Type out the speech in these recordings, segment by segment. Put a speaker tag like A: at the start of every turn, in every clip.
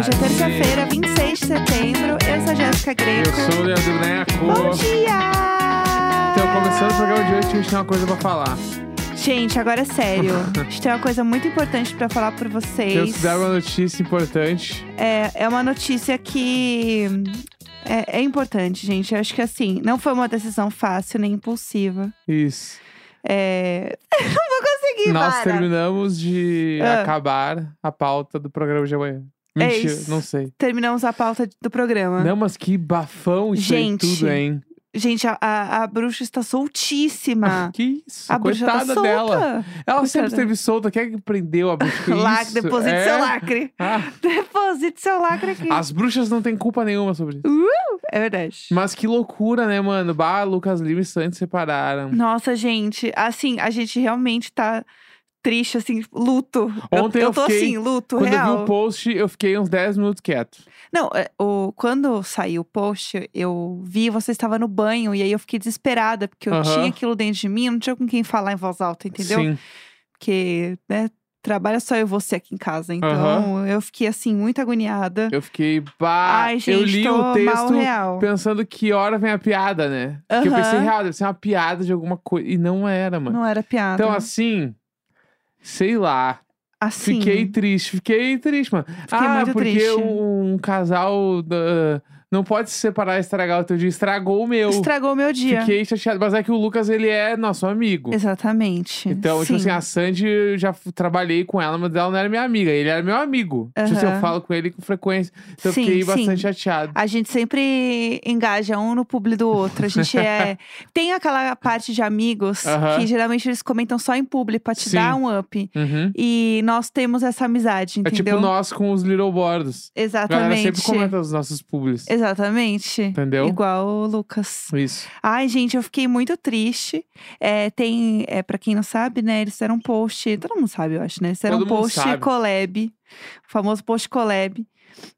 A: Hoje é terça-feira, 26 de setembro. Eu sou a Jéssica Greco.
B: Eu sou o Leandro Neco.
A: Bom dia!
B: Então, começando o programa de hoje, a gente tem uma coisa pra falar.
A: Gente, agora é sério. A gente tem uma coisa muito importante pra falar pra vocês.
B: Temos que dar uma notícia importante.
A: É, é uma notícia que é, é importante, gente. Eu acho que assim, não foi uma decisão fácil nem impulsiva.
B: Isso.
A: É... não vou conseguir,
B: Nós
A: Mara.
B: terminamos de
A: Ah.
B: acabar a pauta do programa de amanhã.
A: É
B: Mentira,
A: isso.
B: não sei.
A: Terminamos a pauta do programa.
B: Não, mas que bafão isso
A: Gente.
B: aí tudo, hein?
A: Gente, a, a, a bruxa está soltíssima.
B: Que isso,
A: a bruxa tá
B: dela. Ela sempre
A: Coitada.
B: esteve solta. Quem é que prendeu a bruxa?
A: Lacre, deposite
B: É?
A: seu lacre.
B: Ah,
A: Deposite seu lacre aqui.
B: as bruxas não têm culpa nenhuma sobre isso.
A: É verdade.
B: Mas que loucura, né, mano? Bah, Lucas Lima e Santos separaram.
A: Nossa, gente, assim, a gente realmente tá triste, assim, luto.
B: Ontem
A: eu,
B: eu
A: tô
B: fiquei-
A: assim, luto
B: Quando
A: real.
B: eu vi o post, eu fiquei uns 10 minutos quieto.
A: Não, é, o, quando saiu o post, eu vi você estava no banho e aí eu fiquei desesperada, porque eu
B: Aham.
A: tinha aquilo dentro de mim, eu não tinha com quem falar em voz alta, entendeu?
B: Sim.
A: Porque, né, trabalha só eu e você aqui em casa. Então, eu fiquei, assim, muito agoniada.
B: Eu fiquei, bah,
A: Ai, gente,
B: eu li o texto pensando que hora vem a piada, né? Porque eu pensei, real, deve ser uma piada de alguma coisa. E não era, mano.
A: Não era piada.
B: Então, assim, sei lá.
A: assim,
B: Fiquei triste, fiquei triste, mano. ah,
A: muito
B: porque
A: triste.
B: um, um casal da- não pode se separar e estragar o teu dia. Estragou o meu.
A: estragou o meu dia.
B: Fiquei chateado. Mas é que o Lucas, ele é nosso amigo.
A: Exatamente.
B: Então,
A: Sim.
B: tipo assim, a Sandy, eu já trabalhei com ela, mas ela não era minha amiga. Ele era meu amigo. Tipo assim, eu falo com ele com frequência. Então,
A: Sim,
B: eu fiquei
A: sim.
B: bastante chateado.
A: A gente sempre engaja um no publi do outro. A gente é. Tem aquela parte de amigos
B: Aham.
A: que geralmente eles comentam só em publi pra te
B: Sim.
A: dar um up.
B: Uhum.
A: E nós temos essa amizade,
B: É
A: entendeu?
B: tipo nós com os Little Bordos. A galera
A: Exatamente.
B: sempre comenta os nossos públicos.
A: Exatamente.
B: Entendeu?
A: Igual o Lucas.
B: Isso.
A: Ai, gente, eu fiquei muito triste. É, tem, é, para quem não sabe, né? Eles fizeram um post. Todo mundo sabe, eu acho, né? Eles fizeram um
B: Todo
A: post
B: sabe.
A: collab. O famoso post collab.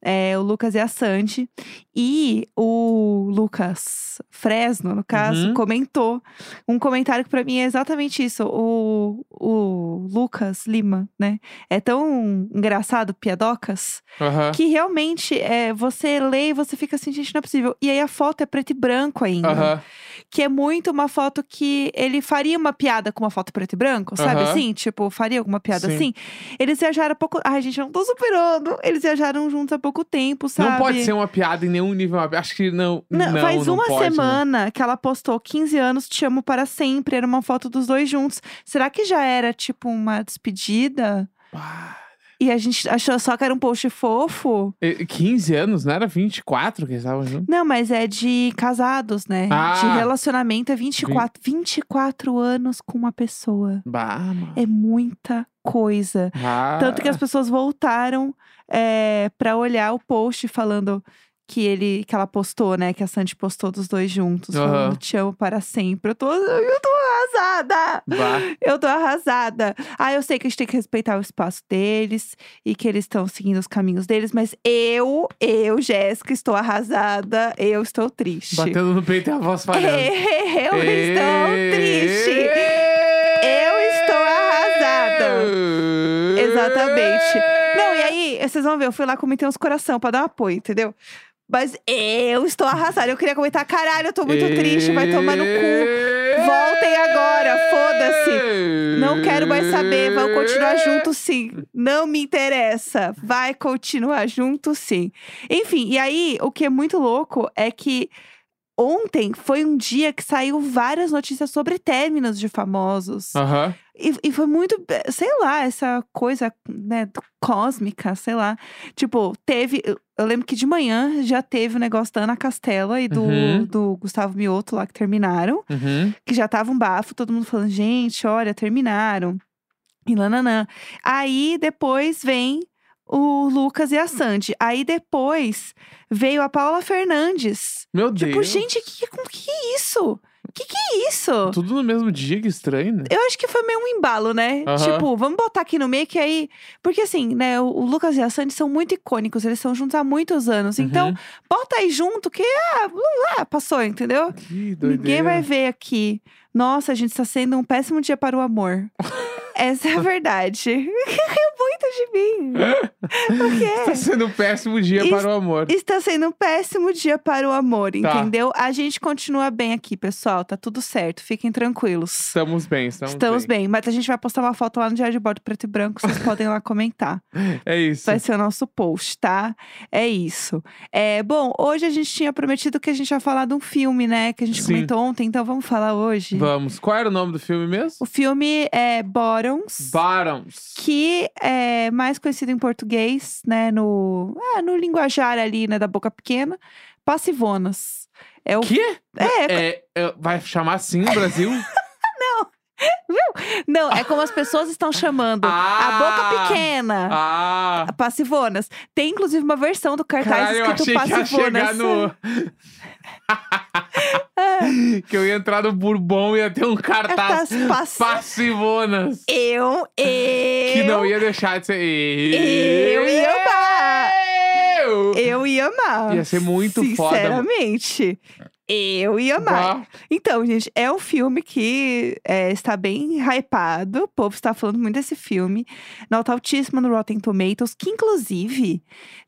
A: É, o Lucas e a Sandy. E o Lucas Fresno, no caso,
B: Uhum.
A: comentou um comentário que pra mim é exatamente isso. O, o Lucas Lima, né? É tão engraçado, piadocas,
B: Aham.
A: que realmente é, você lê e você fica assim, gente, não é possível. E aí a foto é preto e branco ainda
B: Aham.
A: que é muito uma foto que ele faria uma piada com uma foto preto e branco, sabe assim? Tipo, faria alguma piada
B: Sim.
A: assim. Eles viajaram há pouco. Ai, gente, não tô superando. Eles viajaram juntos há pouco tempo, sabe?
B: Não pode ser uma piada em nenhum nível. Acho que não.
A: Não,
B: Não,
A: faz
B: não
A: uma
B: pode, né?
A: semana que ela postou 15 anos, te amo para sempre. Era uma foto dos dois juntos. Será que já era, tipo, uma despedida?
B: Ah,
A: E a gente achou só que era um post fofo?
B: e- 15 anos, não era 24 que eles estavam juntos?
A: Não, mas é de casados, né? De
B: Ah.
A: relacionamento é 24, 24 anos com uma pessoa.
B: Bah, mano.
A: É muita coisa.
B: Ah.
A: Tanto que as pessoas voltaram é, para olhar o post falando que ele que ela postou, né? Que a Sandy postou dos dois juntos,
B: Aham.
A: falando te amo para sempre. Eu tô, eu tô arrasada!
B: Bah.
A: Eu tô arrasada. Ah, eu sei que a gente tem que respeitar o espaço deles e que eles estão seguindo os caminhos deles, mas eu, eu, Jéssica, estou arrasada. Eu estou triste.
B: Batendo no peito e a voz falhando.
A: Eu estou triste. Eu estou arrasada. Exatamente. Não, e aí, vocês vão ver, eu fui lá comentei uns coração pra dar um apoio, entendeu? Mas eu estou arrasada. Eu queria comentar, caralho, eu tô muito triste, vai tomar no cu. Voltem agora, foda-se. Não quero mais saber, vão continuar juntos sim. Não me interessa. Vai continuar junto sim. Enfim, e aí, o que é muito louco é que ontem foi um dia que saiu várias notícias sobre términos de famosos.
B: Aham.
A: E, e foi muito, sei lá, essa coisa, né, cósmica, sei lá. Tipo, teve. Eu, eu lembro que de manhã já teve o negócio da Ana Castela e do,
B: Uhum.
A: do Gustavo Mioto lá que terminaram.
B: Uhum.
A: Que já tava um bafo, todo mundo falando, gente, olha, terminaram. E lananã. Aí depois vem o Lucas e a Sandy. Aí depois veio a Paula Fernandes.
B: Meu
A: Tipo,
B: Deus.
A: gente, que, que, que é isso? Que que é isso?
B: Tudo no mesmo dia, que estranho, né?
A: Eu acho que foi meio um embalo, né?
B: Aham.
A: Tipo, vamos botar aqui no meio que aí. Porque assim, né? O, o Lucas e a Sandy são muito icônicos, eles estão juntos há muitos anos. Então,
B: Uhum.
A: bota aí junto que, ah, lá, passou, entendeu?
B: Que doideira.
A: Ninguém vai ver aqui. Nossa, a gente está sendo um péssimo dia para o amor. Essa é a verdade. é muito de mim. o quê?
B: Está sendo um péssimo dia para o amor.
A: Está sendo um péssimo dia para o amor,
B: Tá.
A: entendeu? A gente continua bem aqui, pessoal. Tá tudo certo. Fiquem tranquilos.
B: Estamos bem, estamos,
A: Estamos bem. Mas a gente vai postar uma foto lá no Diário de Bordo Preto e Branco. Vocês podem lá comentar.
B: É isso.
A: Vai ser o nosso post, tá? É isso. É, bom, hoje a gente tinha prometido que a gente ia falar de um filme, né? Que a gente
B: Sim.
A: comentou ontem. Então vamos falar hoje.
B: Vamos. Qual era o nome do filme mesmo?
A: O filme é Bottoms.
B: Bottoms.
A: que é mais conhecido em português, né, no, ah, no linguajar ali, né, da boca pequena, passivonas. É o
B: Que?
A: é,
B: É, é, vai chamar assim no Brasil?
A: não, é como as pessoas estão chamando a
B: Ah!
A: boca pequena.
B: ah!
A: Passivonas. Tem inclusive uma versão do cartaz
B: Caralho, eu
A: escrito
B: achei que ia
A: passivonas.
B: chegar no... que eu ia entrar no Bourbon e ia ter um cartaz
A: pass...
B: passivonas.
A: Eu, eu,
B: Que não ia deixar de ser...
A: Eu ia amar.
B: Eu!
A: eu ia amar.
B: Ia ser muito foda, mano.
A: Sinceramente. Eu ia amar.
B: Bah.
A: Então, gente, é um filme que é, está bem hypado. O povo está falando muito desse filme. Nota altíssima no Rotten Tomatoes, que inclusive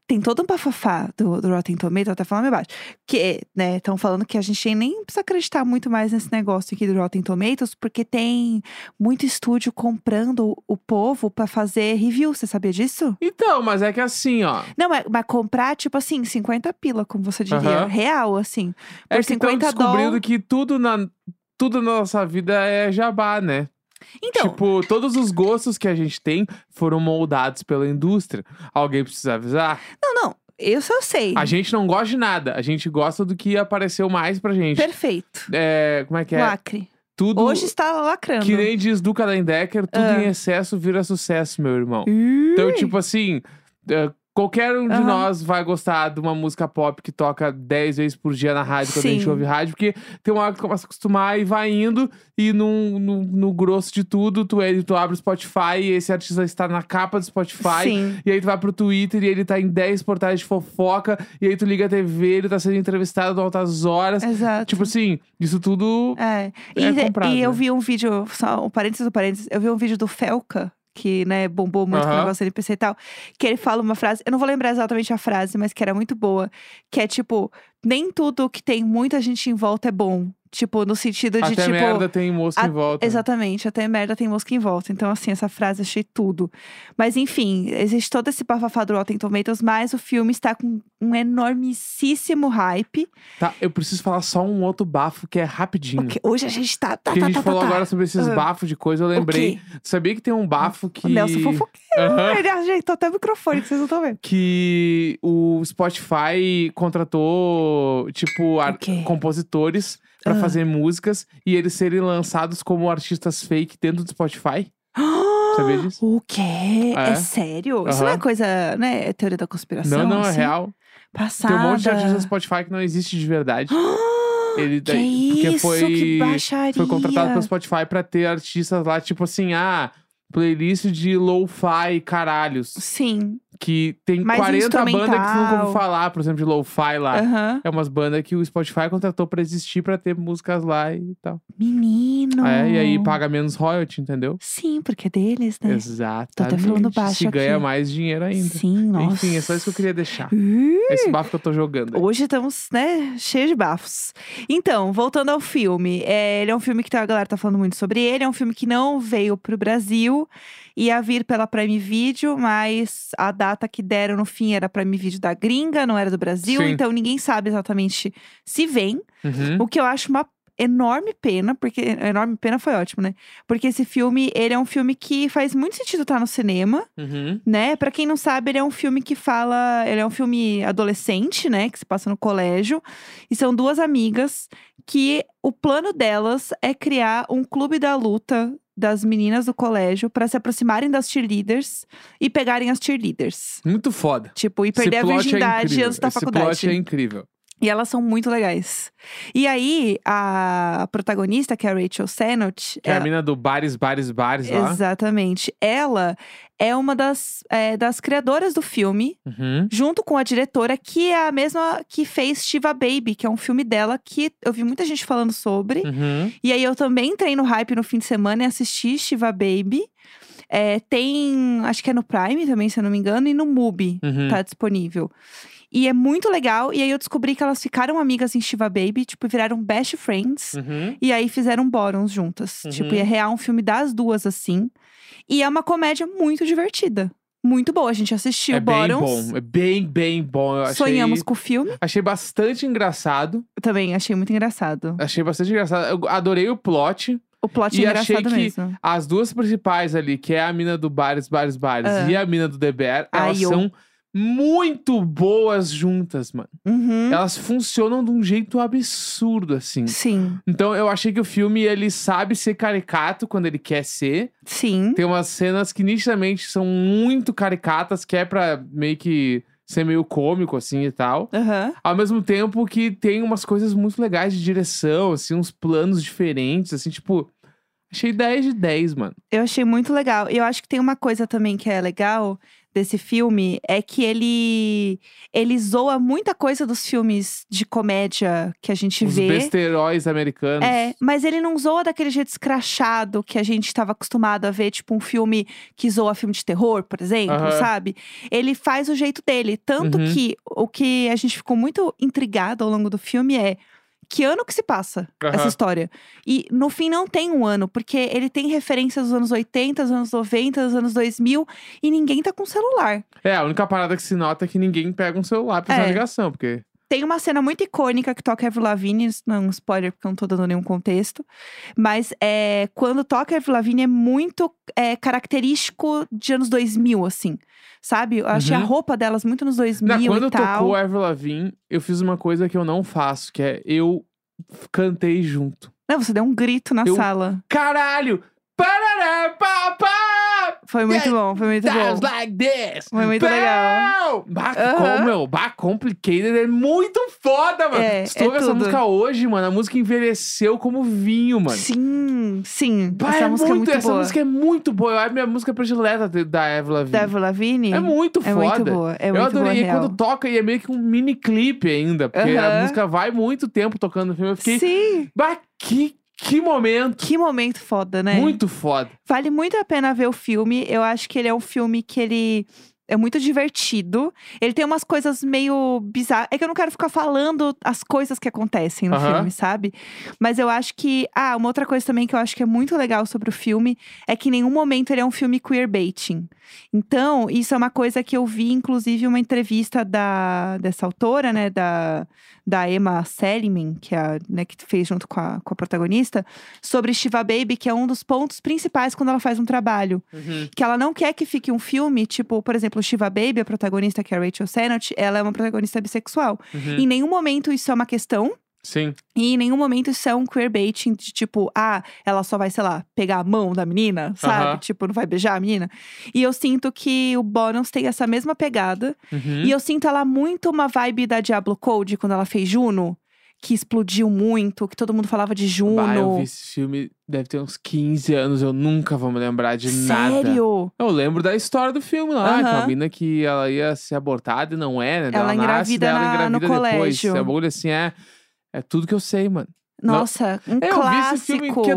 A: tem todo um bafafá do, do Rotten Tomatoes, até falando embaixo. Que, né, estão falando que a gente nem precisa acreditar muito mais nesse negócio aqui do Rotten Tomatoes, porque tem muito estúdio comprando o povo pra fazer review. Você sabia disso?
B: Então, mas é que assim, ó.
A: Não, mas, mas comprar, tipo assim, 50 pila, como você diria.
B: Aham.
A: Real, assim.
B: É
A: Por
B: que estão
A: 50
B: descobrindo que tudo na, tudo na nossa vida é jabá, né?
A: Então,
B: Tipo, todos os gostos que a gente tem foram moldados pela indústria. Alguém precisa avisar?
A: não, não. Eu sei.
B: A gente não gosta de nada. A gente gosta do que apareceu mais pra gente.
A: Perfeito.
B: É, como é que é?
A: Lacre.
B: Tudo
A: Hoje está lacrando.
B: que nem diz Duca Lendecker, tudo
A: Ah.
B: em excesso vira sucesso, meu irmão. Então,
A: Ui.
B: tipo assim, é, qualquer um de
A: Aham.
B: nós vai gostar de uma música pop que toca 10 vezes por dia na rádio quando a gente
A: Sim.
B: ouve rádio, porque tem uma hora que começa a acostumar e vai indo, e no, no, no grosso de tudo, tu, ele, tu abre o Spotify e esse artista está na capa do Spotify.
A: Sim.
B: E aí tu vai pro Twitter e ele tá em 10 portais de fofoca, e aí tu liga a TV, ele tá sendo entrevistado em altas horas.
A: Exato.
B: Tipo assim, isso tudo
A: é. E,
B: é comprado,
A: e eu
B: né?
A: vi um vídeo, só um parênteses do parênteses, eu vi um vídeo do Felca, que, né, bombou muito com o negócio do NPC e tal, que ele fala uma frase, eu não vou lembrar exatamente a frase, mas que era muito boa, que é tipo, nem tudo que tem muita gente em volta é bom. Tipo, no sentido de,
B: até
A: tipo.
B: merda tem mosca
A: a-
B: em volta.
A: Exatamente, até merda tem mosca em volta. Então, assim, essa frase achei tudo. Mas, enfim, existe todo esse bafafá do Rotten Tomatoes, mas o filme está com um enormíssimo hype.
B: Tá, eu preciso falar só um outro bafo que é rapidinho.
A: Porque hoje a gente tá. tá,
B: Porque
A: tá,
B: a gente
A: tá,
B: falou
A: tá, tá.
B: agora sobre esses
A: Ah.
B: bafos de coisa, eu lembrei. Sabia que tem um bafo que.
A: O Nelson fofoqueiro. Ele ajeitou até o microfone, que vocês não estão vendo.
B: Que o Spotify contratou, tipo, ar-
A: O quê?
B: compositores pra
A: Ah.
B: fazer músicas e eles serem lançados como artistas fake dentro do Spotify. Sabia disso?
A: O quê? É,
B: É.
A: sério? Isso não é coisa, né? É teoria da conspiração?
B: não, não, é
A: assim?
B: real.
A: Passada.
B: Tem um monte de artista no Spotify que não existe de verdade. Ele
A: que
B: daí- porque
A: isso?
B: foi-
A: que baixaria.
B: Foi contratado pelo Spotify pra ter artistas lá, tipo assim, ah, playlist de lo-fi caralhos.
A: Sim.
B: Que tem
A: Mais
B: 40 bandas que nunca
A: instrumental.
B: ouviu falar, por exemplo, de lo-fi lá.
A: Aham.
B: É umas bandas que o Spotify contratou pra existir, pra ter músicas lá e tal.
A: Menino.
B: É, e aí paga menos royalty, entendeu?
A: Sim, porque é deles, né?
B: Exatamente.
A: falando baixo
B: Se ganha
A: aqui.
B: mais dinheiro ainda.
A: Sim, nossa.
B: Enfim, é só isso que eu queria deixar.
A: Uh,
B: Esse bafo que eu tô jogando. aí.
A: Hoje estamos, né, cheios de bafos. Então, voltando ao filme. é, ele é um filme que tá- a galera tá falando muito sobre ele. É um filme que não veio pro Brasil. Ia vir pela Prime Video, mas a data que deram no fim era Prime Video da gringa, não era do Brasil.
B: Sim.
A: Então, ninguém sabe exatamente se vem.
B: Uhum.
A: O que eu acho uma enorme pena, porque enorme pena foi ótimo, né? Porque esse filme, ele é um filme que faz muito sentido estar no cinema,
B: Uhum.
A: né? Pra quem não sabe, ele é um filme que fala, ele é um filme adolescente, né, que se passa no colégio, e são duas amigas que o plano delas é criar um clube da luta das meninas do colégio pra se aproximarem das cheerleaders e pegarem as cheerleaders.
B: Muito foda.
A: Tipo, e perder a
B: é
A: virgindade
B: incrível.
A: antes da
B: Esse
A: faculdade.
B: plot é incrível.
A: E elas são muito legais. E aí, a protagonista, que é a Rachel Sennott,
B: Que é a
A: ela-
B: mina do Bares, Bares, Bares lá.
A: exatamente, ela é uma das, é, das criadoras do filme,
B: Uhum.
A: junto com a diretora, que é a mesma que fez Shiva Baby, que é um filme dela que eu vi muita gente falando sobre.
B: Uhum.
A: E aí eu também entrei no hype no fim de semana e assisti Shiva Baby. É, tem, acho que é no Prime também, se eu não me engano, e no Mubi
B: Uhum.
A: tá disponível. E é muito legal. E aí eu descobri que elas ficaram amigas em Shiva Baby, tipo, viraram best friends.
B: Uhum.
A: E aí fizeram Bottoms juntas.
B: Uhum.
A: Tipo, ia real um filme das duas, assim. E é uma comédia muito divertida. Muito boa. A gente assistiu
B: É bem bom. É bem, bem bom. Eu achei,
A: Sonhamos com o filme.
B: achei bastante engraçado.
A: Eu também achei muito engraçado.
B: Achei bastante engraçado. Eu adorei o plot.
A: O plot
B: E
A: é
B: achei
A: engraçado
B: que
A: mesmo.
B: As duas principais ali, que é a mina do Bares, Bares, Bares
A: Ah.
B: e a mina do The Bear, elas
A: Yo.
B: são muito boas juntas, mano.
A: Uhum.
B: Elas funcionam de um jeito absurdo, assim.
A: Sim,
B: Então eu achei que o filme, ele sabe ser caricato quando ele quer ser.
A: sim.
B: Tem umas cenas que nitidamente são muito caricatas, que é pra meio que ser meio cômico, assim, e tal.
A: Aham.
B: Ao mesmo tempo que tem umas coisas muito legais de direção, assim, uns planos diferentes, assim, tipo... Achei 10 de 10, mano.
A: Eu achei muito legal. E eu acho que tem uma coisa também que é legal desse filme é que ele ele zoa muita coisa dos filmes de comédia que a gente
B: Os
A: vê.
B: besteróis americanos.
A: É, mas ele não zoa daquele jeito escrachado que a gente estava acostumado a ver, tipo um filme que zoa filme de terror, por exemplo,
B: Aham.
A: sabe? Ele faz o jeito dele. Tanto
B: Uhum.
A: que o que a gente ficou muito intrigado ao longo do filme é que ano que se passa essa
B: Aham.
A: história. E no fim não tem um ano, porque ele tem referências dos anos 80, dos anos 90, dos anos 2000 e ninguém tá com celular.
B: É, a única parada que se nota é que ninguém pega um celular pra fazer
A: É.
B: ligação, porque...
A: Tem uma cena muito icônica que toca Avril Lavigne, não é um spoiler porque eu não tô dando nenhum contexto, mas é, quando toca Avril Lavigne é muito é, característico de anos 2000, assim, sabe? Eu achei a
B: Uhum.
A: roupa delas muito nos 2000
B: Não, quando
A: e tal.
B: tocou Avril Lavigne, eu fiz uma coisa que eu não faço, que é eu cantei junto.
A: Não, você deu um grito na
B: Eu-
A: sala.
B: Caralho! Parará, pá, pá!
A: Foi muito bom, foi muito
B: Sounds
A: bom.
B: like this!
A: Foi muito legal.
B: Bah,
A: Aham.
B: como, meu, bah, Complicated é muito foda, mano.
A: É,
B: Se tu
A: é
B: ouve essa
A: tudo.
B: música hoje, mano, a música envelheceu como vinho, mano.
A: Sim, sim.
B: Bah,
A: essa
B: é
A: música é muito
B: essa
A: boa.
B: música é muito boa. É a minha música predileta de- da Avril Lavigne.
A: Da Avril Lavigne.
B: É muito
A: É
B: foda.
A: muito boa, é
B: eu
A: muito
B: adorei
A: boa,
B: E
A: real.
B: quando toca e é meio que um mini clipe ainda, porque a
A: Aham.
B: música vai muito tempo tocando no filme. Eu fiquei,
A: Sim.
B: bah, que, que momento.
A: Que momento foda, né?
B: Muito foda.
A: Vale muito a pena ver o filme. Eu acho que ele é um filme que ele é muito divertido. Ele tem umas coisas meio bizarras. É que eu não quero ficar falando as coisas que acontecem no filme, sabe? Mas eu acho que. Ah, uma outra coisa também que eu acho que é muito legal sobre o filme é que em nenhum momento ele é um filme queerbaiting. Então, isso é uma coisa que eu vi, inclusive, uma entrevista da, dessa autora, né? Da, da Emma Seligman, que, é a, né, que fez junto com a, com a protagonista, sobre Shiva Baby, que é um dos pontos principais quando ela faz um trabalho que ela não quer que fique um filme, tipo, por exemplo, Shiva Baby, a protagonista, que é a Rachel Sennott, ela é uma protagonista bissexual.
B: Uhum.
A: Em nenhum momento isso é uma questão.
B: Sim.
A: E em nenhum momento isso é um queerbaiting de tipo, ah, ela só vai, sei lá, pegar a mão da menina, sabe?
B: Aham.
A: Tipo, não vai beijar a menina. E eu sinto que o Bottoms tem essa mesma pegada.
B: Uhum.
A: E eu sinto ela muito uma vibe da Diablo Code, quando ela fez Juno. Que explodiu muito, que todo mundo falava de Juno.
B: Bah, eu vi esse filme, deve ter uns 15 anos, eu nunca vou me lembrar de nada.
A: Sério?
B: Eu lembro da história do filme lá, que a mina que ela ia ser abortada e não é, né?
A: Ela
B: nasce,
A: engravida
B: ela
A: na- no
B: engravida depois.
A: colégio.
B: É um bagulho assim, é, é tudo que eu sei, mano.
A: Nossa, um
B: É, eu vi esse
A: clássico.
B: filme que é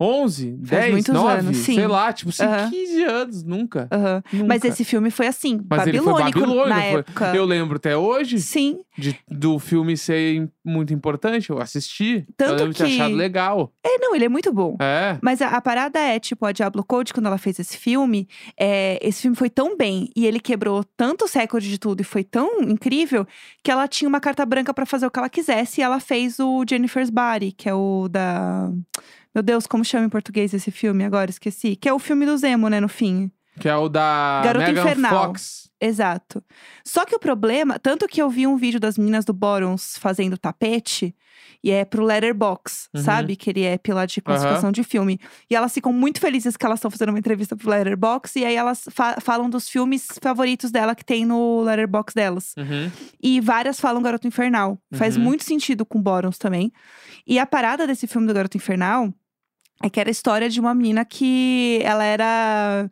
B: 2011, 10,
A: muitos
B: 9,
A: anos, sim.
B: sei lá, tipo assim,
A: Aham.
B: 15 anos, nunca.
A: Aham.
B: nunca.
A: Mas esse filme foi assim,
B: Mas ele foi
A: babilônico
B: babilônico,
A: na
B: foi-
A: época.
B: Eu lembro até hoje
A: Sim,
B: de, do filme ser muito importante, eu assisti. eu
A: Tanto
B: lembro de ter
A: que-
B: achado legal.
A: é, não, ele é muito bom.
B: É.
A: Mas a, a parada é, tipo, a Diablo Code, quando ela fez esse filme, é, esse filme foi tão bem e ele quebrou tanto o recorde de tudo e foi tão incrível que ela tinha uma carta branca pra fazer o que ela quisesse e ela fez o Jennifer's Body, que é o da. Meu Deus, como chama em português esse filme agora? Esqueci. Que é o filme do Zemo, né, no fim.
B: Que é o da
A: Garota
B: Megan
A: Infernal.
B: Fox.
A: Exato. Só que o problema, tanto que eu vi um vídeo das meninas do Bottoms fazendo tapete, e é pro Letterbox,
B: Uhum.
A: sabe? Que ele é pela de classificação de filme. E elas ficam muito felizes que elas estão fazendo uma entrevista pro Letterbox, e aí elas fa- falam dos filmes favoritos dela que tem no Letterbox delas.
B: Uhum.
A: E várias falam Garoto Infernal. Faz
B: Uhum.
A: muito sentido com Bottoms também. E a parada desse filme do Garoto Infernal é que era a história de uma menina que ela era.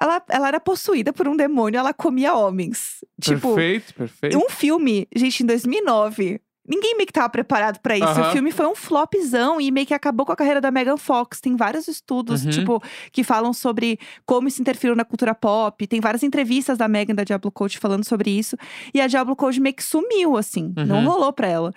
A: Ela, ela era possuída por um demônio, ela comia homens. Tipo,
B: perfeito, perfeito.
A: um filme, gente, em 2009, Ninguém meio que tava preparado pra isso.
B: Aham.
A: O filme foi um flopzão e meio que acabou com a carreira da Megan Fox. Tem vários estudos,
B: Uhum.
A: tipo, que falam sobre como isso interferiu na cultura pop. Tem várias entrevistas da Megan da Diablo Code falando sobre isso. E a Diablo Code meio que sumiu, assim. Não
B: Uhum.
A: rolou pra ela.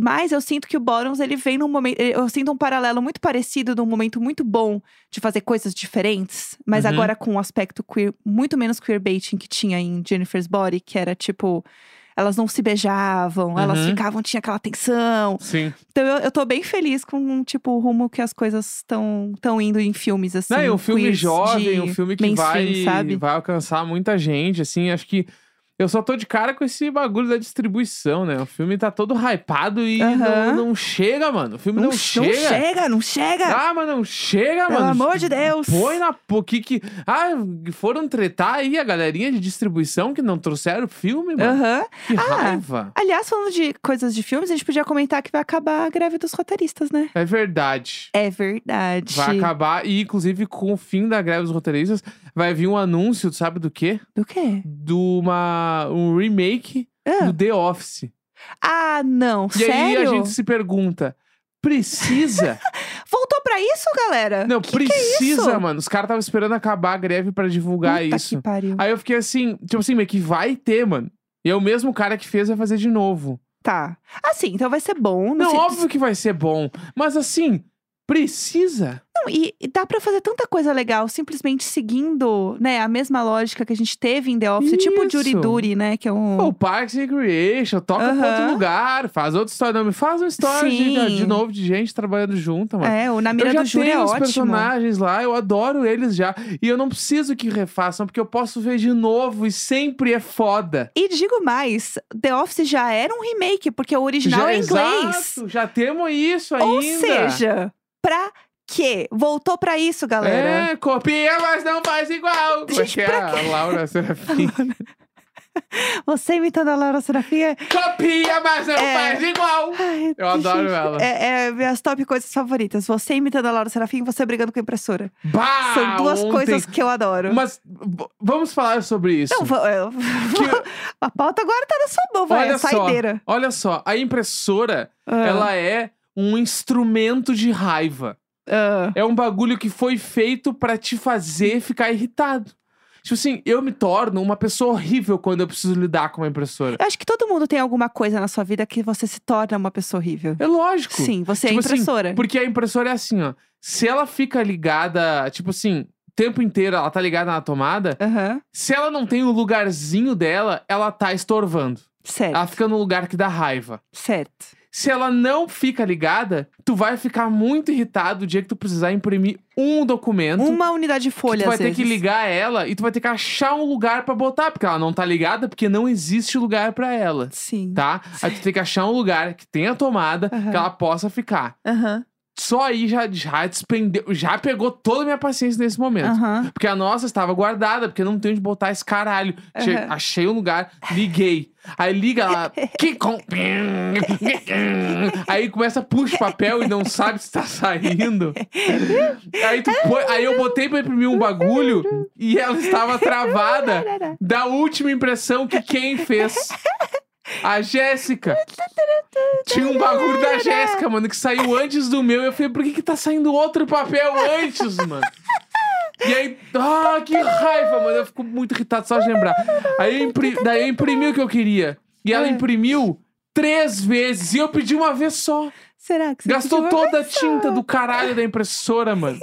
A: Mas eu sinto que o Bottoms, ele vem num momento. Eu sinto um paralelo muito parecido num momento muito bom de fazer coisas diferentes. Mas
B: Uhum.
A: agora com um aspecto queer, muito menos queerbaiting que tinha em Jennifer's Body, que era tipo. Elas não se beijavam, elas
B: Uhum.
A: ficavam, tinha aquela tensão.
B: Sim.
A: Então eu, eu tô bem feliz com, tipo, o rumo que as coisas estão tão indo em filmes, assim.
B: Não, e um filme jovem, um filme que vai,
A: sabe?
B: vai alcançar muita gente, assim, acho que eu só tô de cara com esse bagulho da distribuição, né? O filme tá todo hypado e
A: Aham.
B: não, não chega, mano. O filme não,
A: não
B: chega.
A: chega, não chega!
B: Ah, mas não chega,
A: Pelo
B: mano.
A: amor de Deus!
B: Põe na pô, que que Ah, foram tretar aí a galerinha de distribuição que não trouxeram o filme, mano.
A: Aham.
B: Que
A: Ah,
B: raiva.
A: Aliás, falando de coisas de filmes, a gente podia comentar que vai acabar a greve dos roteiristas, né?
B: É verdade.
A: É verdade.
B: Vai acabar, e inclusive com o fim da greve dos roteiristas, vai vir um anúncio, sabe do quê?
A: Do quê?
B: De uma, um remake
A: Ah,
B: do The Office.
A: Ah, não.
B: E
A: Sério?
B: aí a gente se pergunta: precisa?
A: Voltou pra isso, galera?
B: Não,
A: Que que é
B: precisa, mano. Os caras estavam esperando acabar a greve pra divulgar
A: Puta
B: isso.
A: que pariu.
B: Aí eu fiquei assim, tipo assim, mas que vai ter, mano. E é o mesmo cara que fez vai fazer de novo.
A: Tá. Assim, então vai ser bom.
B: Não,
A: sen-
B: óbvio que vai ser bom. Mas assim, precisa?
A: Não, e, e dá pra fazer tanta coisa legal simplesmente seguindo, né, a mesma lógica que a gente teve em The Office, tipo o
B: Isso.
A: Duty, né, que é um...
B: O Parks and Recreation, toca pra outro lugar, faz outra história. Não faz uma história de, de novo de gente trabalhando junto, mano.
A: é, o Na Mira
B: eu
A: do Júri é ótimo.
B: personagens lá, eu adoro eles já. E eu não preciso que refaçam, porque eu posso ver de novo e sempre é foda.
A: E digo mais, The Office já era um remake, porque o original
B: já,
A: é em inglês.
B: Exato, já temos isso
A: Ou
B: ainda.
A: seja, pra quê? Voltou pra isso, galera.
B: É, copia, mas não faz igual.
A: Gente,
B: Acho que é
A: pra
B: a Laura Serafim.
A: Você imitando a Laura Serafim.
B: copia, mas não
A: É.
B: faz igual.
A: Ai,
B: Eu adoro
A: gente,
B: ela.
A: É, é minhas top coisas favoritas. Você imitando a Laura Serafim e você brigando com a impressora.
B: Bah,
A: São duas
B: ontem-
A: coisas que eu adoro.
B: Mas v- vamos falar sobre isso.
A: Não, eu- a pauta agora tá na sua mão, vai.
B: Olha
A: É
B: só.
A: saideira.
B: Olha só, a impressora,
A: Ah,
B: ela é um instrumento de raiva.
A: ah.
B: É um bagulho que foi feito pra te fazer ficar irritado. Tipo assim, eu me torno uma pessoa horrível quando eu preciso lidar com uma impressora.
A: Eu acho que todo mundo tem alguma coisa na sua vida que você se torna uma pessoa horrível.
B: É lógico.
A: Sim, você
B: Tipo
A: é
B: assim,
A: impressora.
B: Porque a impressora é assim, ó. Se ela fica ligada, tipo assim, o tempo inteiro ela tá ligada na tomada,
A: Aham.
B: se ela não tem o lugarzinho dela, ela tá estorvando.
A: Certo.
B: Ela fica no lugar que dá raiva.
A: Certo.
B: Se ela não fica ligada, tu vai ficar muito irritado o dia que tu precisar imprimir um documento.
A: Uma unidade de
B: que
A: folha,
B: tu vai ter que
A: vezes.
B: ligar ela e tu vai ter que achar um lugar pra botar, porque ela não tá ligada, porque não existe lugar pra ela,
A: Sim.
B: tá? Aí tu tem que achar um lugar que tenha tomada,
A: Aham.
B: que ela possa ficar.
A: Aham.
B: Só aí já, já despendeu, já pegou toda a minha paciência nesse momento.
A: Aham.
B: Porque a nossa estava guardada, porque não tem onde botar esse caralho. Che-. Achei um lugar, liguei. Aí liga lá. que com... Aí começa, puxa o papel e não sabe se tá saindo. Aí, tu põe- aí eu botei pra imprimir um bagulho e ela estava travada da última impressão que quem fez. A Jéssica. Tinha um bagulho da Jéssica, mano, que saiu antes do meu. Eu falei, por que que tá saindo outro papel antes, mano? E aí, ah, que raiva, mano. Eu fico muito irritado só de lembrar. Aí eu impri... Daí eu imprimi o que eu queria. E ela
A: É.
B: imprimiu três vezes. E eu pedi uma vez só.
A: Será que você
B: Gastou toda a tinta do caralho da impressora, mano.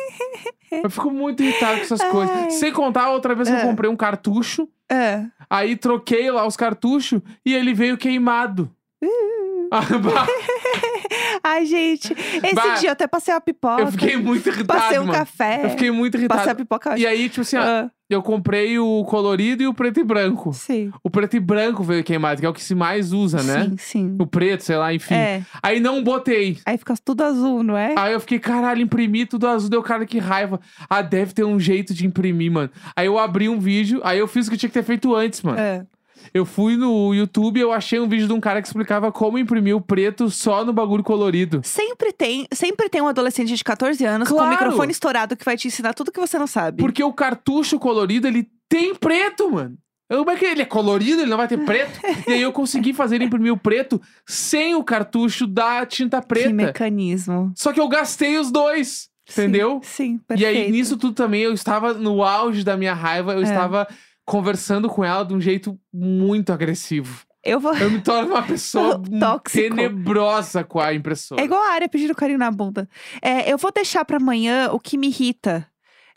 B: Eu fico muito irritado com essas coisas.
A: Ai.
B: Sem contar, outra vez
A: É.
B: eu comprei um cartucho.
A: É.
B: Aí troquei lá os cartuchos e ele veio queimado. Ah, bah,
A: Ai, gente. Esse
B: Bah,
A: dia eu até passei uma pipoca.
B: eu fiquei muito irritado,
A: Passei um
B: mano.
A: café.
B: Eu fiquei muito
A: Passei a
B: irritado.
A: pipoca.
B: E aí, tipo assim, ó,
A: Ah,
B: eu comprei o colorido e o preto e branco.
A: sim.
B: O preto e branco veio queimado, que é o que se mais usa, né?
A: Sim, sim.
B: O preto, sei lá, enfim.
A: É.
B: Aí não botei.
A: Aí fica tudo azul, não é?
B: Aí eu fiquei, caralho, imprimi tudo azul, deu cara que raiva. Ah, deve ter um jeito de imprimir, mano. Aí eu abri um vídeo, aí eu fiz o que tinha que ter feito antes, mano.
A: É.
B: Eu fui no YouTube e eu achei um vídeo de um cara que explicava como imprimir o preto só no bagulho colorido.
A: Sempre tem, sempre tem um adolescente de 14 anos com o
B: Claro.
A: microfone estourado que vai te ensinar tudo que você não sabe.
B: Porque o cartucho colorido, ele tem preto, mano. Como é que ele é colorido? Ele não vai ter preto? e aí eu consegui fazer ele imprimir o preto sem o cartucho da tinta
A: Que
B: preta.
A: mecanismo.
B: Só que eu gastei os dois, entendeu?
A: Sim, sim
B: E
A: perfeito.
B: aí, nisso tudo também, eu estava no auge da minha raiva, eu
A: É.
B: estava conversando com ela de um jeito muito agressivo.
A: Eu vou...
B: Eu me torno uma pessoa tenebrosa com a impressora.
A: É igual a área pedindo carinho na bunda. É, eu vou deixar pra amanhã o que me irrita.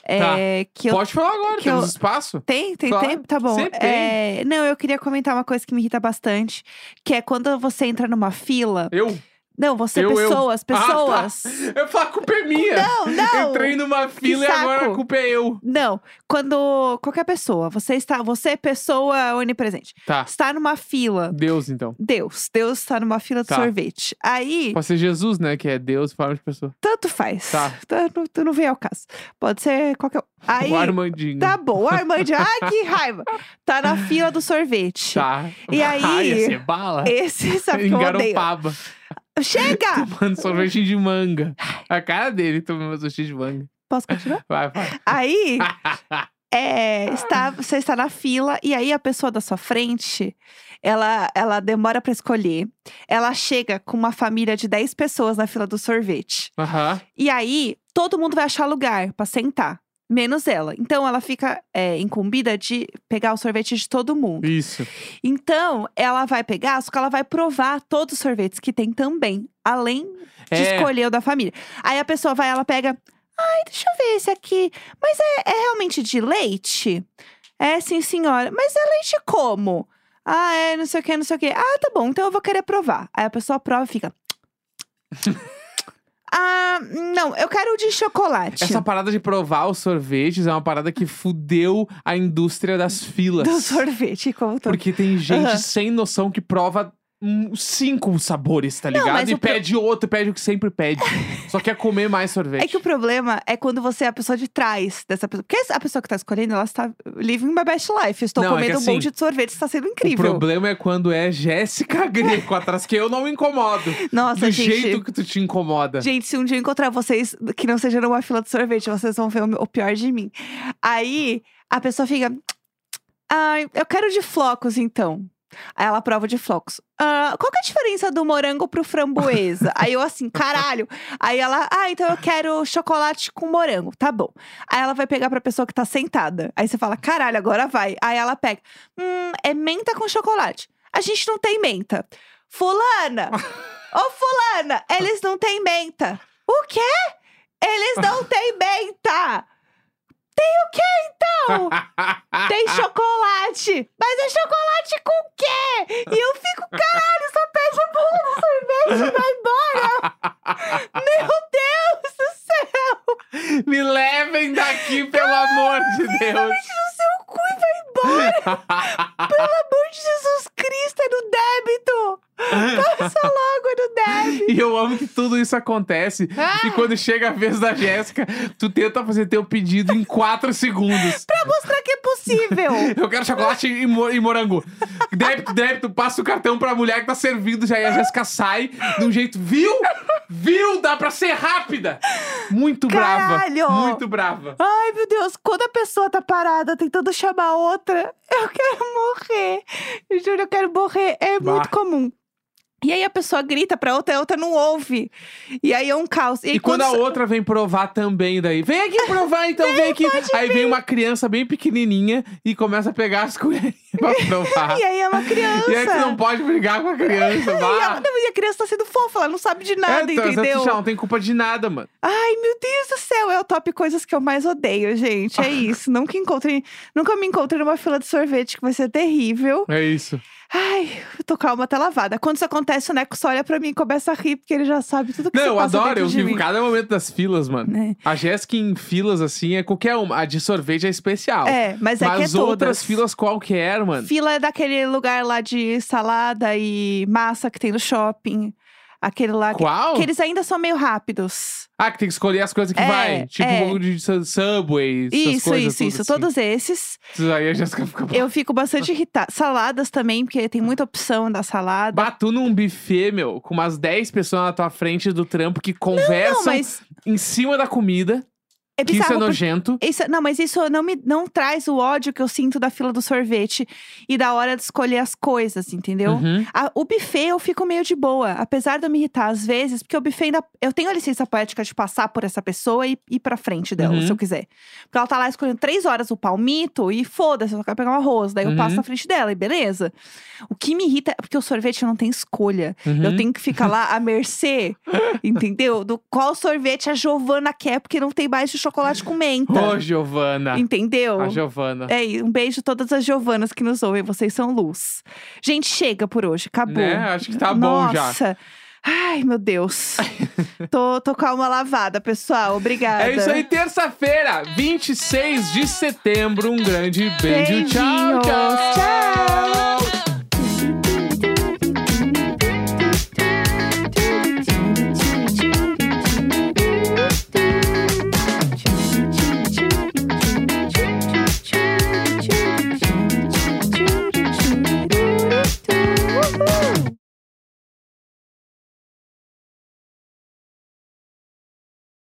A: É, que eu...
B: Pode falar agora,
A: que
B: temos
A: eu-
B: espaço?
A: Tem, tem
B: Claro,
A: tempo? Tá bom. É, Não, eu queria comentar uma coisa que me irrita bastante. Que é quando você entra numa fila.
B: Eu?
A: Não, você,
B: Eu, eu.
A: pessoas,
B: Ah, tá.
A: pessoas.
B: Eu falo, a culpa é minha.
A: Não, não.
B: Entrei numa fila e agora a culpa é eu.
A: Não, quando qualquer pessoa, você está, você pessoa onipresente,
B: Tá.
A: está numa fila.
B: Deus, então.
A: Deus, Deus está numa fila de
B: Tá.
A: sorvete. Aí,
B: Pode ser Jesus, né? Que é Deus forma de pessoa.
A: tanto faz.
B: Tá.
A: Tá, tu não vem ao caso. Pode ser qualquer. Aí,
B: o Armandinho.
A: tá bom, o Armandinho, ai que raiva. Tá na fila do sorvete.
B: Tá.
A: E aí-
B: Ai, ia ser bala.
A: Esse sabe que eu odeio. Chega!
B: Tomando sorvete de manga. A cara dele tomando sorvete de manga.
A: Posso continuar?
B: Vai, vai.
A: Aí, é, está, você está na fila e aí a pessoa da sua frente, ela, ela demora pra escolher. Ela chega com uma família de 10 pessoas na fila do sorvete.
B: Aham.
A: E aí, todo mundo vai achar lugar pra sentar, menos ela. Então, ela fica é, incumbida de pegar o sorvete de todo mundo.
B: Isso.
A: Então, ela vai pegar, só que ela vai provar todos os sorvetes que tem também, além de
B: É.
A: escolher o da família. Aí a pessoa vai, ela pega. Ai, deixa eu ver esse aqui. Mas é, é realmente de leite? É, sim, senhora. Mas é leite como? Ah, é, não sei o que, não sei o que. Ah, tá bom, então eu vou querer provar. Aí a pessoa prova e fica. Ah, não, eu quero o de chocolate.
B: Essa parada de provar os sorvetes é uma parada que fudeu a indústria das filas.
A: Do sorvete, como todo.
B: Porque tem gente
A: Aham.
B: sem noção que prova hum, cinco sabores, tá
A: Não,
B: ligado?
A: mas
B: e
A: o pro-
B: pede outro, pede o que sempre pede. Só quer comer mais sorvete.
A: É que o problema é quando você é a pessoa de trás dessa pessoa. Porque a pessoa que tá escolhendo, ela está living my best life. Estou
B: Não, é que
A: comendo
B: assim,
A: um monte de sorvete, está sendo
B: O
A: incrível.
B: problema é quando é Jéssica Greco atrás, que eu não me incomodo.
A: Nossa,
B: do
A: gente.
B: jeito que tu te incomoda.
A: Gente, se um dia eu encontrar vocês que não seja numa fila de sorvete, vocês vão ver o, o pior de mim. Aí a pessoa fica. Ai, eu quero de flocos, então. Aí ela prova de flocos. Ah, qual que é a diferença do morango pro framboesa? Aí eu assim, caralho. Aí ela, ah, então eu quero chocolate com morango. Tá bom. Aí ela vai pegar pra pessoa que tá sentada. Aí você fala, caralho, agora vai. Aí ela pega, hum, é menta com chocolate. A gente não tem menta. Fulana! Ô, fulana, eles não têm menta. O quê? Eles não têm menta. Tem o quê, então? Tem chocolate. Mas é chocolate com o quê? E eu fico, caralho, só pede a porra do sorvete e vai embora. Meu Deus do céu.
B: Me levem daqui, pelo amor de Deus.
A: No seu cu e vai embora. Pelo amor de Jesus Cristo, é no débito. Passa logo.
B: E eu amo que tudo isso acontece.
A: Ah!
B: E quando chega a vez da Jéssica, tu tenta fazer teu pedido em quatro segundos.
A: Pra mostrar que é possível.
B: Eu quero chocolate e, mo- e morango. Débito, débito, passa o cartão pra mulher que tá servindo já. E a Jéssica sai de um jeito. Viu? Viu? Dá pra ser rápida. Muito
A: Caralho!
B: brava. Muito brava.
A: Ai, meu Deus, quando a pessoa tá parada tentando chamar outra, eu quero morrer. Eu juro, eu quero morrer. É
B: Bah.
A: muito comum. E aí a pessoa grita pra outra, a outra não ouve. E aí é um caos. E,
B: E quando a
A: sa-
B: outra vem provar também, daí, vem aqui provar então, vem aqui. Aí vem uma criança bem pequenininha e começa a pegar as colherinhas pra provar.
A: E aí é uma criança.
B: E aí tu não pode brigar com a criança,
A: E a, não, e a criança tá sendo fofa, ela não sabe de nada,
B: é, tu-
A: entendeu?
B: Já não tem culpa de nada, mano.
A: Ai, meu Deus do céu, é o top coisas que eu mais odeio, gente. É isso. nunca encontrei, nunca me encontrei numa fila de sorvete que vai ser terrível.
B: É isso.
A: Ai, eu tô com a alma até lavada. Quando isso acontece, o Neco só olha pra mim e começa a rir, porque ele já sabe tudo que
B: Não, eu adoro, eu vivo cada momento das filas, mano.
A: Né?
B: A Jéssica em filas, assim, é qualquer uma. A de sorvete é especial.
A: É, mas é que é
B: Mas outras
A: todas.
B: filas qualquer, mano.
A: Fila é daquele lugar lá de salada e massa que tem no shopping. Aquele lá. que-
B: Qual?
A: Que eles ainda são meio rápidos.
B: Ah, que tem que escolher as coisas que
A: É,
B: vai. Tipo
A: é.
B: um pouco de su- Subway, essas
A: isso,
B: coisas
A: isso, isso.
B: assim.
A: Todos esses.
B: Isso aí a Jéssica fica...
A: Eu fico bastante irritada. Saladas também, porque tem muita opção da salada.
B: Batu num buffet, meu, com umas 10 pessoas na tua frente do trampo que conversam
A: Não, mas
B: em cima da comida.
A: É
B: que isso é
A: bizarro. porque-
B: nojento.
A: isso- não, mas isso não me não traz o ódio que eu sinto da fila do sorvete e da hora de escolher as coisas, entendeu?
B: Uhum.
A: A- o buffet eu fico meio de boa, apesar de eu me irritar às vezes, porque o buffet ainda. Eu tenho a licença poética de passar por essa pessoa e ir pra frente dela,
B: Uhum.
A: se eu quiser. Porque ela tá lá escolhendo três horas o palmito e foda-se, eu só quero pegar um arroz. Daí eu passo
B: Uhum.
A: na frente dela e beleza. O que me irrita é porque o sorvete não tem escolha.
B: Uhum.
A: Eu tenho que ficar lá à mercê, entendeu? Do qual sorvete a Giovana quer, porque não tem mais de chocolate com menta.
B: Ô, Giovana.
A: Entendeu?
B: A Giovana.
A: É, e um beijo a todas as Giovanas que nos ouvem, vocês são luz. Gente, chega por hoje, acabou.
B: Né? Acho que tá bom já.
A: Nossa. Ai, meu Deus. tô, tô com a alma lavada, pessoal. Obrigada.
B: É isso aí, terça-feira, 26 de setembro. Um grande beijo. Tchau,
A: Beijinhos.
B: tchau.
A: Tchau.